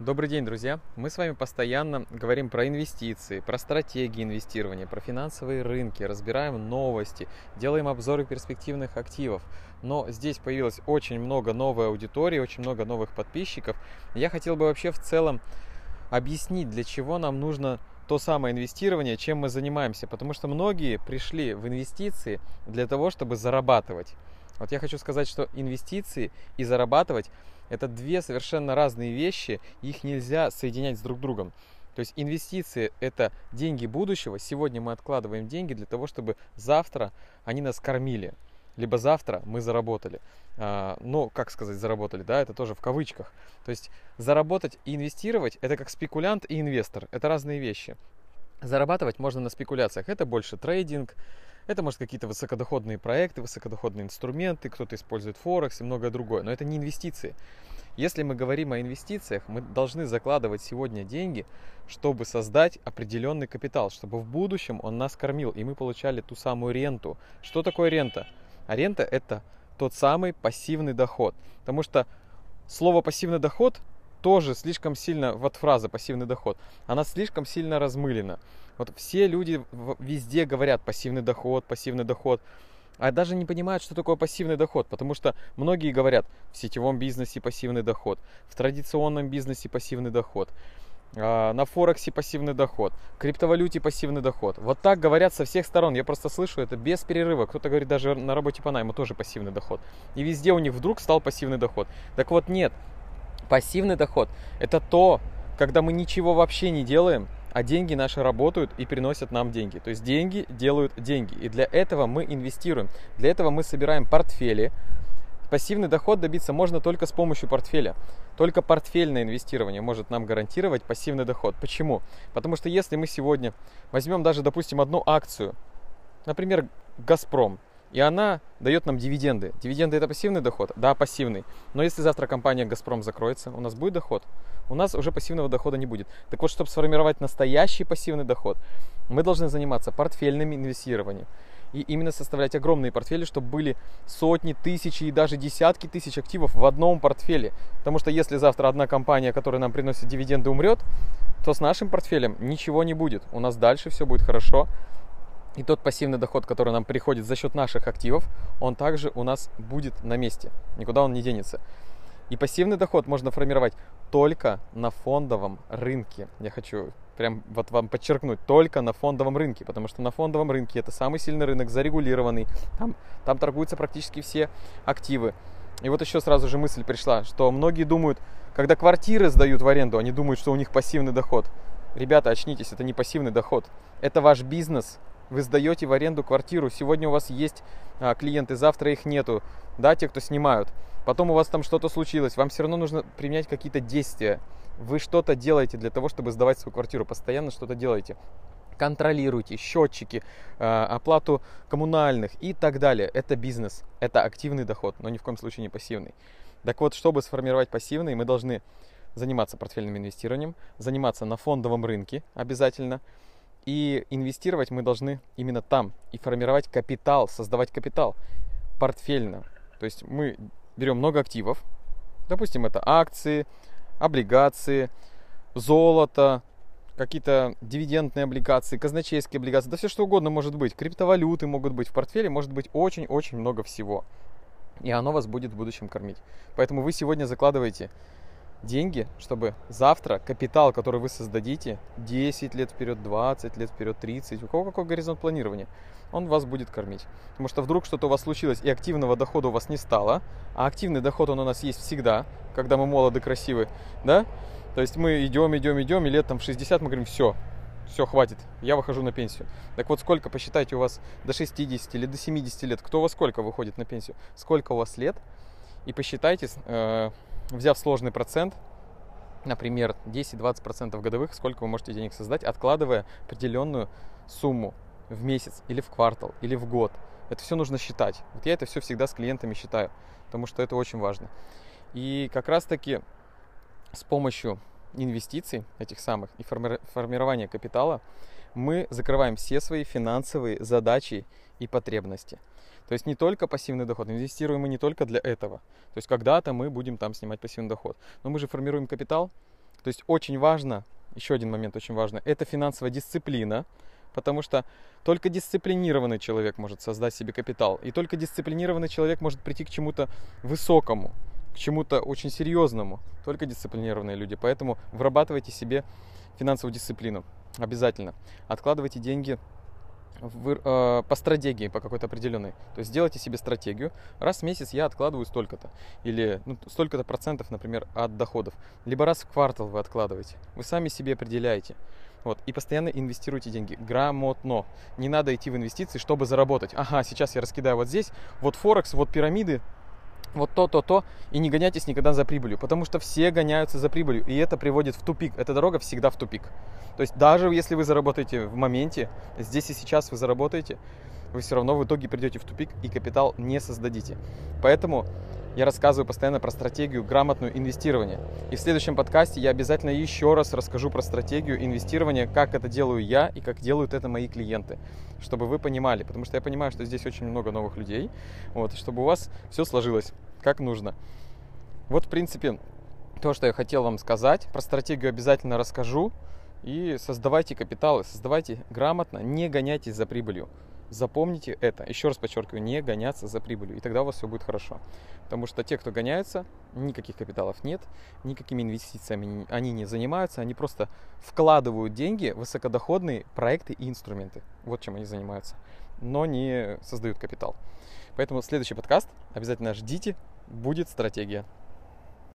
Добрый день, друзья! Мы с вами постоянно говорим про инвестиции, про стратегии инвестирования, про финансовые рынки, разбираем новости, делаем обзоры перспективных активов. Но здесь появилось очень много новой аудитории, очень много новых подписчиков. Я хотел бы вообще в целом объяснить, для чего нам нужно то самое инвестирование, чем мы занимаемся. Потому что многие пришли в инвестиции для того, чтобы зарабатывать. Вот я хочу сказать, что инвестиции и зарабатывать это две совершенно разные вещи, их нельзя соединять с друг другом. То есть инвестиции – это деньги будущего. Сегодня мы откладываем деньги для того, чтобы завтра они нас кормили. Либо завтра мы заработали. А, ну, как сказать, заработали, да, это тоже в кавычках. То есть заработать и инвестировать – это как спекулянт и инвестор. Это разные вещи. Зарабатывать можно на спекуляциях. Это больше трейдинг, это, может, какие-то высокодоходные проекты, высокодоходные инструменты, кто-то использует Форекс и многое другое. Но это не инвестиции. Если мы говорим о инвестициях, мы должны закладывать сегодня деньги, чтобы создать определенный капитал, чтобы в будущем он нас кормил, и мы получали ту самую ренту. Что такое рента? А рента это тот самый пассивный доход. Потому что слово пассивный доход тоже слишком сильно, вот фраза пассивный доход, она слишком сильно размылена. Вот все люди везде говорят пассивный доход, пассивный доход, а даже не понимают, что такое пассивный доход, потому что многие говорят в сетевом бизнесе пассивный доход, в традиционном бизнесе пассивный доход, а, на Форексе пассивный доход, криптовалюте пассивный доход. Вот так говорят со всех сторон. Я просто слышу это без перерыва. Кто-то говорит даже на работе по найму тоже пассивный доход. И везде у них вдруг стал пассивный доход. Так вот нет, Пассивный доход – это то, когда мы ничего вообще не делаем, а деньги наши работают и приносят нам деньги. То есть деньги делают деньги. И для этого мы инвестируем. Для этого мы собираем портфели. Пассивный доход добиться можно только с помощью портфеля. Только портфельное инвестирование может нам гарантировать пассивный доход. Почему? Потому что если мы сегодня возьмем даже, допустим, одну акцию, например, «Газпром», и она дает нам дивиденды. Дивиденды это пассивный доход? Да, пассивный. Но если завтра компания «Газпром» закроется, у нас будет доход? У нас уже пассивного дохода не будет. Так вот, чтобы сформировать настоящий пассивный доход, мы должны заниматься портфельным инвестированием. И именно составлять огромные портфели, чтобы были сотни, тысячи и даже десятки тысяч активов в одном портфеле. Потому что если завтра одна компания, которая нам приносит дивиденды, умрет, то с нашим портфелем ничего не будет. У нас дальше все будет хорошо. И тот пассивный доход, который нам приходит за счет наших активов, он также у нас будет на месте. Никуда он не денется. И пассивный доход можно формировать только на фондовом рынке. Я хочу прям вот вам подчеркнуть, только на фондовом рынке, потому что на фондовом рынке это самый сильный рынок, зарегулированный, там, там торгуются практически все активы. И вот еще сразу же мысль пришла, что многие думают, когда квартиры сдают в аренду, они думают, что у них пассивный доход. Ребята, очнитесь, это не пассивный доход. Это ваш бизнес, вы сдаете в аренду квартиру, сегодня у вас есть а, клиенты, завтра их нету, да, те, кто снимают. Потом у вас там что-то случилось, вам все равно нужно применять какие-то действия. Вы что-то делаете для того, чтобы сдавать свою квартиру, постоянно что-то делаете контролируйте счетчики, а, оплату коммунальных и так далее. Это бизнес, это активный доход, но ни в коем случае не пассивный. Так вот, чтобы сформировать пассивный, мы должны заниматься портфельным инвестированием, заниматься на фондовом рынке обязательно, и инвестировать мы должны именно там и формировать капитал, создавать капитал портфельно. То есть мы берем много активов, допустим, это акции, облигации, золото, какие-то дивидендные облигации, казначейские облигации, да все что угодно может быть, криптовалюты могут быть в портфеле, может быть очень-очень много всего. И оно вас будет в будущем кормить. Поэтому вы сегодня закладываете деньги, чтобы завтра капитал, который вы создадите 10 лет вперед, 20 лет вперед, 30, у кого какой горизонт планирования, он вас будет кормить. Потому что вдруг что-то у вас случилось, и активного дохода у вас не стало, а активный доход он у нас есть всегда, когда мы молоды, красивы, да? То есть мы идем, идем, идем, и лет там в 60 мы говорим, все, все, хватит, я выхожу на пенсию. Так вот, сколько, посчитайте, у вас до 60 или до 70 лет, кто вас сколько выходит на пенсию, сколько у вас лет, и посчитайте, э, взяв сложный процент, например, 10-20% годовых, сколько вы можете денег создать, откладывая определенную сумму в месяц или в квартал или в год. Это все нужно считать. Вот я это все всегда с клиентами считаю, потому что это очень важно. И как раз таки с помощью инвестиций этих самых и форми- формирования капитала мы закрываем все свои финансовые задачи и потребности. То есть не только пассивный доход, инвестируем мы не только для этого. То есть когда-то мы будем там снимать пассивный доход. Но мы же формируем капитал, То есть очень важно, еще один момент очень важно, это финансовая дисциплина, потому что только дисциплинированный человек может создать себе капитал, и только дисциплинированный человек может прийти к чему-то высокому, к чему-то очень серьезному. Только дисциплинированные люди. Поэтому вырабатывайте себе финансовую дисциплину обязательно. Откладывайте деньги в, э, по стратегии, по какой-то определенной. То есть сделайте себе стратегию. Раз в месяц я откладываю столько-то. Или ну, столько-то процентов, например, от доходов. Либо раз в квартал вы откладываете. Вы сами себе определяете. Вот. И постоянно инвестируйте деньги. Грамотно. Не надо идти в инвестиции, чтобы заработать. Ага, сейчас я раскидаю вот здесь. Вот Форекс, вот пирамиды вот то, то, то, и не гоняйтесь никогда за прибылью, потому что все гоняются за прибылью, и это приводит в тупик. Эта дорога всегда в тупик. То есть даже если вы заработаете в моменте, здесь и сейчас вы заработаете, вы все равно в итоге придете в тупик и капитал не создадите. Поэтому я рассказываю постоянно про стратегию грамотного инвестирования. И в следующем подкасте я обязательно еще раз расскажу про стратегию инвестирования, как это делаю я и как делают это мои клиенты, чтобы вы понимали. Потому что я понимаю, что здесь очень много новых людей, вот, чтобы у вас все сложилось как нужно. Вот, в принципе, то, что я хотел вам сказать. Про стратегию обязательно расскажу. И создавайте капиталы, создавайте грамотно, не гоняйтесь за прибылью. Запомните это. Еще раз подчеркиваю, не гоняться за прибылью. И тогда у вас все будет хорошо. Потому что те, кто гоняются, никаких капиталов нет, никакими инвестициями они не занимаются. Они просто вкладывают деньги в высокодоходные проекты и инструменты. Вот чем они занимаются. Но не создают капитал. Поэтому следующий подкаст обязательно ждите. Будет стратегия.